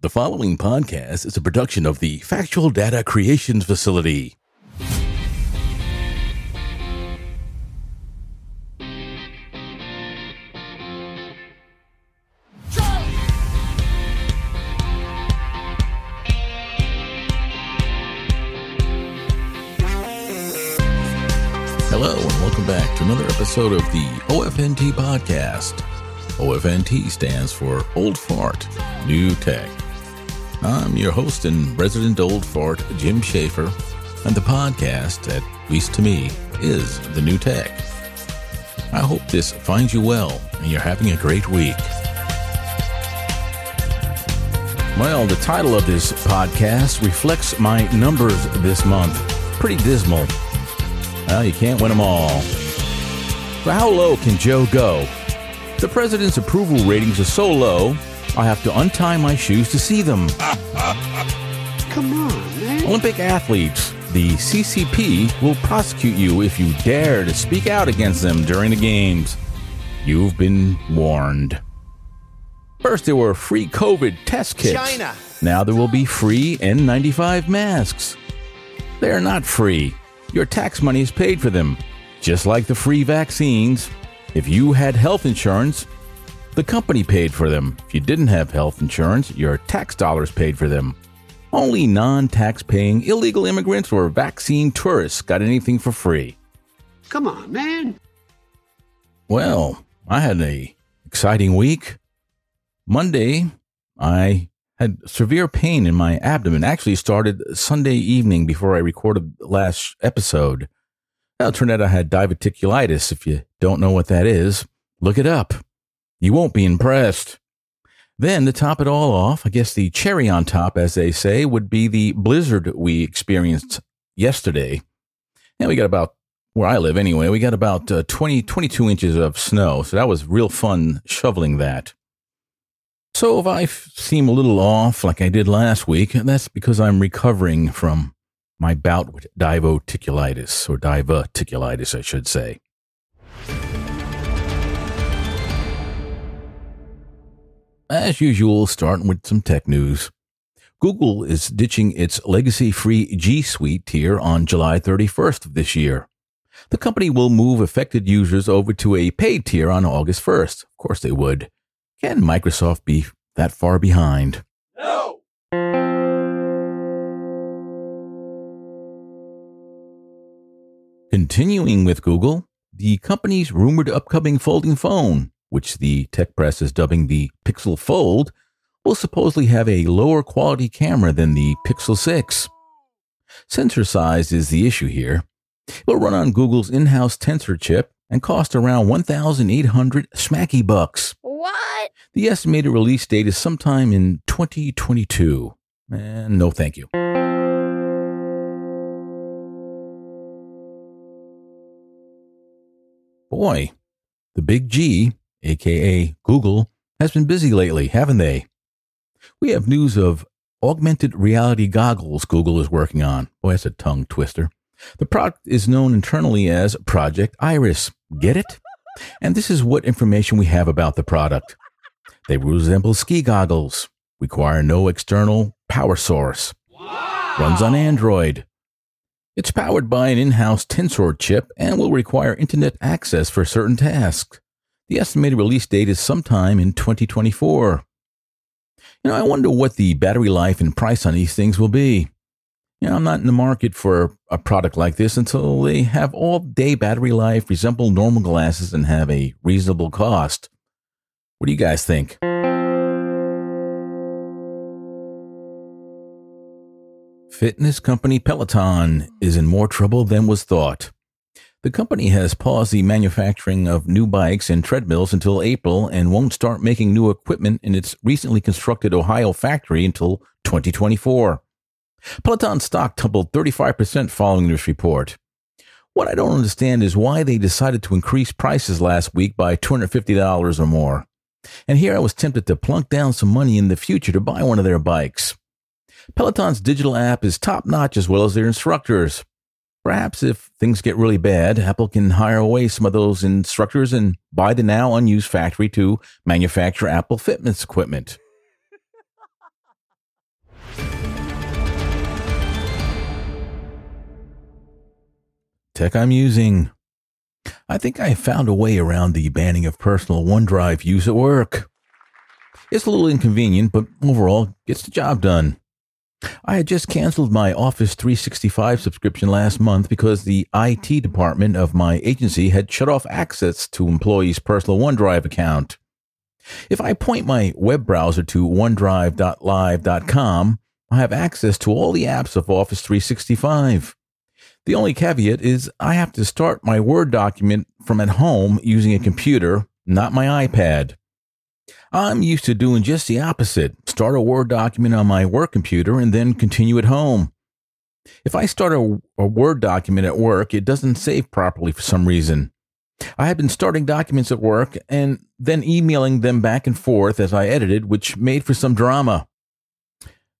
The following podcast is a production of the Factual Data Creations Facility. Hello, and welcome back to another episode of the OFNT podcast. OFNT stands for Old Fart, New Tech. I'm your host and resident old fart, Jim Schaefer, and the podcast, at least to me, is the new tech. I hope this finds you well and you're having a great week. Well, the title of this podcast reflects my numbers this month. Pretty dismal. Well, you can't win them all. So, how low can Joe go? The president's approval ratings are so low, I have to untie my shoes to see them. Come on, man. Olympic athletes, the CCP will prosecute you if you dare to speak out against them during the games. You've been warned. First, there were free COVID test kits. China. Now there will be free N95 masks. They are not free. Your tax money is paid for them. Just like the free vaccines. If you had health insurance, the company paid for them. If you didn't have health insurance, your tax dollars paid for them. Only non tax paying illegal immigrants or vaccine tourists got anything for free. Come on, man. Well, I had a exciting week. Monday, I had severe pain in my abdomen. Actually, started Sunday evening before I recorded the last episode. Well, it turned out I had diverticulitis. If you don't know what that is, look it up. You won't be impressed. Then, to top it all off, I guess the cherry on top, as they say, would be the blizzard we experienced yesterday. And we got about, where I live anyway, we got about uh, 20, 22 inches of snow. So that was real fun shoveling that. So if I f- seem a little off like I did last week, that's because I'm recovering from my bout with diverticulitis, or diverticulitis, I should say. As usual, starting with some tech news. Google is ditching its legacy free G Suite tier on July 31st of this year. The company will move affected users over to a paid tier on August 1st. Of course they would. Can Microsoft be that far behind? No. Continuing with Google, the company's rumored upcoming folding phone, which the tech press is dubbing the Pixel Fold, will supposedly have a lower quality camera than the Pixel 6. Sensor size is the issue here. It will run on Google's in-house tensor chip and cost around 1,800 smacky bucks. What? The estimated release date is sometime in 2022. And no thank you. Boy, the big G, aka Google, has been busy lately, haven't they? We have news of augmented reality goggles Google is working on. Boy, that's a tongue twister. The product is known internally as Project Iris. Get it? And this is what information we have about the product. They resemble ski goggles, require no external power source, runs on Android. It's powered by an in-house Tensor chip and will require internet access for certain tasks. The estimated release date is sometime in 2024. You know, I wonder what the battery life and price on these things will be. You know, I'm not in the market for a product like this until they have all day battery life, resemble normal glasses, and have a reasonable cost. What do you guys think? Fitness company Peloton is in more trouble than was thought. The company has paused the manufacturing of new bikes and treadmills until April and won't start making new equipment in its recently constructed Ohio factory until 2024. Peloton stock tumbled 35% following this report. What I don't understand is why they decided to increase prices last week by $250 or more. And here I was tempted to plunk down some money in the future to buy one of their bikes. Peloton's digital app is top notch as well as their instructors. Perhaps if things get really bad, Apple can hire away some of those instructors and buy the now unused factory to manufacture Apple fitness equipment. Tech I'm using. I think I found a way around the banning of personal OneDrive use at work. It's a little inconvenient, but overall gets the job done. I had just canceled my Office 365 subscription last month because the IT department of my agency had shut off access to employees' personal OneDrive account. If I point my web browser to onedrive.live.com, I have access to all the apps of Office 365. The only caveat is I have to start my Word document from at home using a computer, not my iPad. I'm used to doing just the opposite start a Word document on my work computer and then continue at home. If I start a, a, Word document at work, it doesn't save properly for some reason. I had been starting documents at work and then emailing them back and forth as I edited, which made for some drama.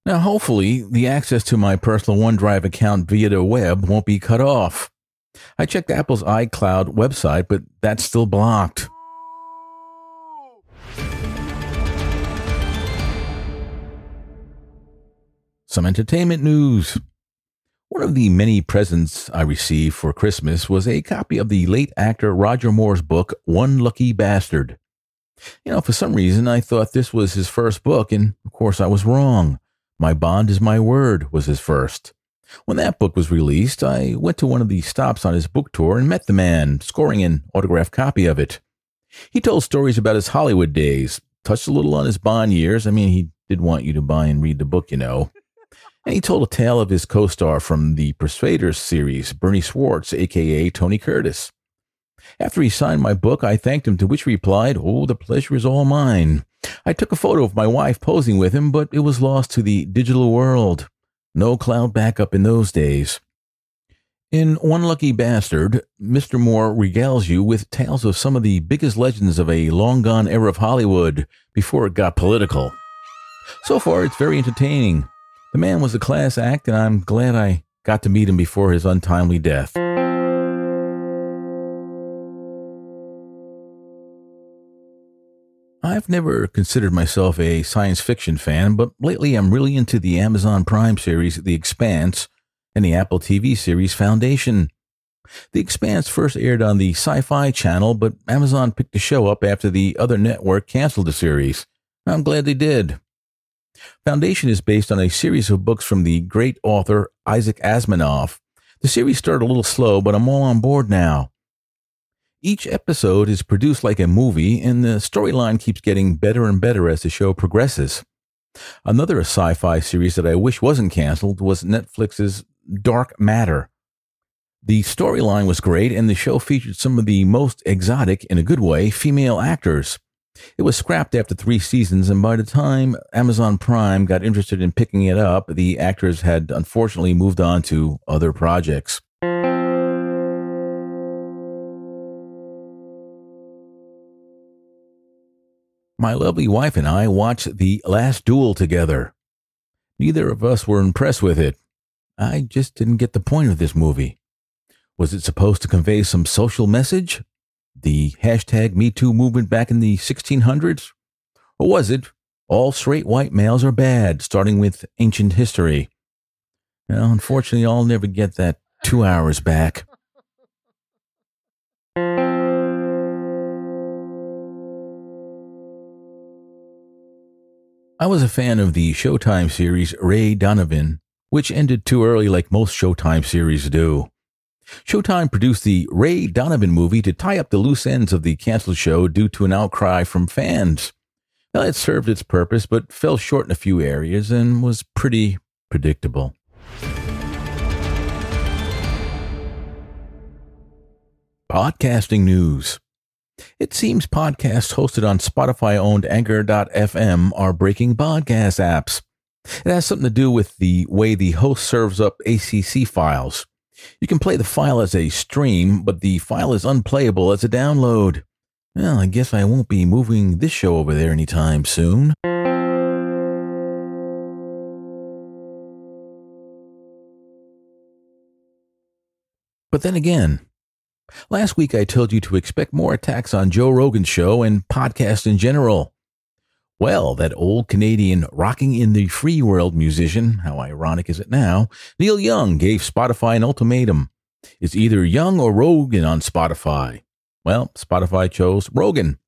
Now, hopefully, the access to my personal OneDrive account via the web won't be cut off. I checked Apple's iCloud website, but that's still blocked. Some entertainment news. One of the many presents I received for Christmas was a copy of the late actor Roger Moore's book, One Lucky Bastard. You know, for some reason, I thought this was his first book, and of course, I was wrong. My Bond is My Word was his first. When that book was released, I went to one of the stops on his book tour and met the man, scoring an autographed copy of it. He told stories about his Hollywood days, touched a little on his Bond years. I mean, he did want you to buy and read the book, you know. And he told a tale of his co star from the Persuaders series, Bernie Schwartz, aka Tony Curtis. After he signed my book, I thanked him, to which he replied, Oh, the pleasure is all mine. I took a photo of my wife posing with him, but it was lost to the digital world. No cloud backup in those days. In One Lucky Bastard, Mr. Moore regales you with tales of some of the biggest legends of a long gone era of Hollywood before it got political. So far, it's very entertaining. The man was a class act, and I'm glad I got to meet him before his untimely death. I've never considered myself a science fiction fan, but lately I'm really into the Amazon Prime series The Expanse and the Apple TV series Foundation. The Expanse first aired on the Sci Fi channel, but Amazon picked the show up after the other network canceled the series. I'm glad they did. Foundation is based on a series of books from the great author Isaac Asimov. The series started a little slow, but I'm all on board now. Each episode is produced like a movie, and the storyline keeps getting better and better as the show progresses. Another sci fi series that I wish wasn't canceled was Netflix's Dark Matter. The storyline was great, and the show featured some of the most exotic, in a good way, female actors. It was scrapped after three seasons, and by the time Amazon Prime got interested in picking it up, the actors had unfortunately moved on to other projects. My lovely wife and I watched The Last Duel together. Neither of us were impressed with it. I just didn't get the point of this movie. Was it supposed to convey some social message? The hashtag MeToo movement back in the 1600s? Or was it all straight white males are bad, starting with ancient history? Well, unfortunately, I'll never get that two hours back. I was a fan of the Showtime series Ray Donovan, which ended too early like most Showtime series do. Showtime produced the Ray Donovan movie to tie up the loose ends of the canceled show due to an outcry from fans. Well, it served its purpose, but fell short in a few areas and was pretty predictable. Podcasting news. It seems podcasts hosted on Spotify owned Anchor.fm are breaking podcast apps. It has something to do with the way the host serves up ACC files. You can play the file as a stream, but the file is unplayable as a download. Well, I guess I won't be moving this show over there anytime soon. But then again, Last week I told you to expect more attacks on Joe Rogan's show and podcast in general. Well, that old Canadian rocking in the free world musician, how ironic is it now, Neil Young gave Spotify an ultimatum. It's either Young or Rogan on Spotify. Well, Spotify chose Rogan.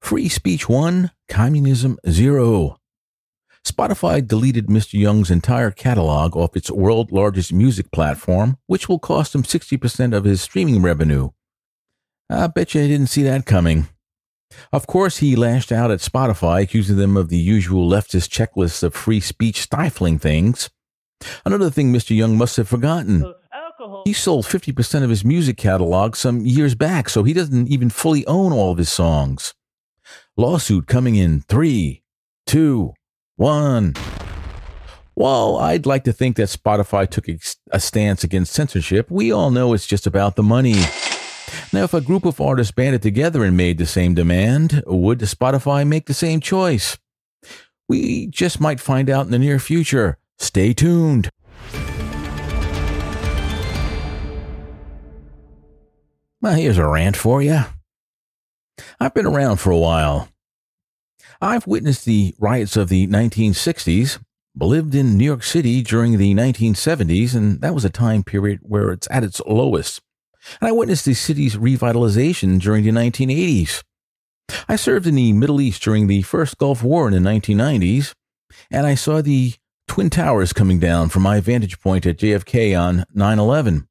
Free speech one, communism zero. Spotify deleted Mr. Young's entire catalog off its world largest music platform, which will cost him 60% of his streaming revenue. I bet you I didn't see that coming. Of course, he lashed out at Spotify, accusing them of the usual leftist checklist of free speech stifling things. Another thing Mr. Young must have forgotten. He sold 50% of his music catalog some years back, so he doesn't even fully own all of his songs. Lawsuit coming in three, two, one. While I'd like to think that Spotify took a stance against censorship, we all know it's just about the money. Now, if a group of artists banded together and made the same demand, would Spotify make the same choice? We just might find out in the near future. Stay tuned. Well, here's a rant for you. I've been around for a while. I've witnessed the riots of the 1960s, lived in New York City during the 1970s, and that was a time period where it's at its lowest. And I witnessed the city's revitalization during the 1980s. I served in the Middle East during the first Gulf War in the 1990s, and I saw the Twin Towers coming down from my vantage point at JFK on 9 11.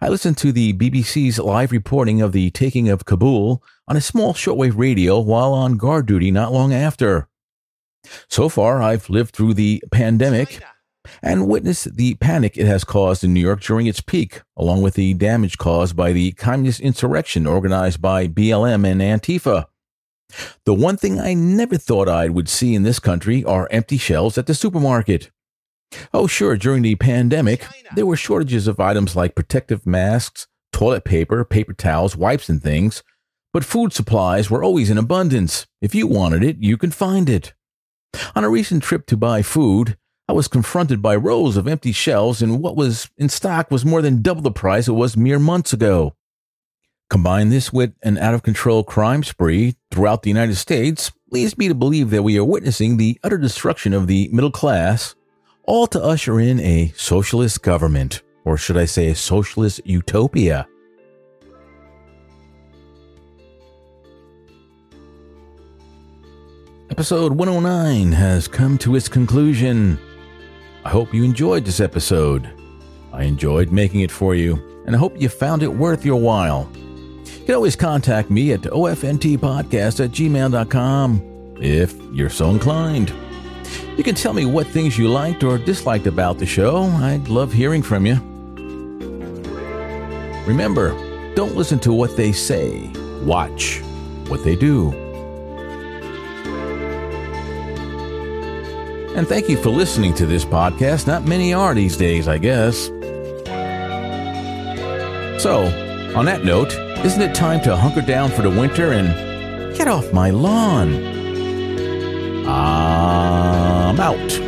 I listened to the BBC's live reporting of the taking of Kabul on a small shortwave radio while on guard duty not long after. So far, I've lived through the pandemic and witnessed the panic it has caused in New York during its peak, along with the damage caused by the communist insurrection organized by BLM and Antifa. The one thing I never thought I would see in this country are empty shelves at the supermarket. Oh, sure, during the pandemic, there were shortages of items like protective masks, toilet paper, paper towels, wipes, and things, but food supplies were always in abundance. If you wanted it, you could find it. On a recent trip to buy food, I was confronted by rows of empty shelves, and what was in stock was more than double the price it was mere months ago. Combine this with an out of control crime spree throughout the United States leads me to believe that we are witnessing the utter destruction of the middle class all to usher in a socialist government, or should I say a socialist utopia. Episode 109 has come to its conclusion. I hope you enjoyed this episode. I enjoyed making it for you, and I hope you found it worth your while. You can always contact me at ofntpodcast at gmail.com if you're so inclined. You can tell me what things you liked or disliked about the show. I'd love hearing from you. Remember, don't listen to what they say, watch what they do. And thank you for listening to this podcast. Not many are these days, I guess. So, on that note, isn't it time to hunker down for the winter and get off my lawn? I'm out.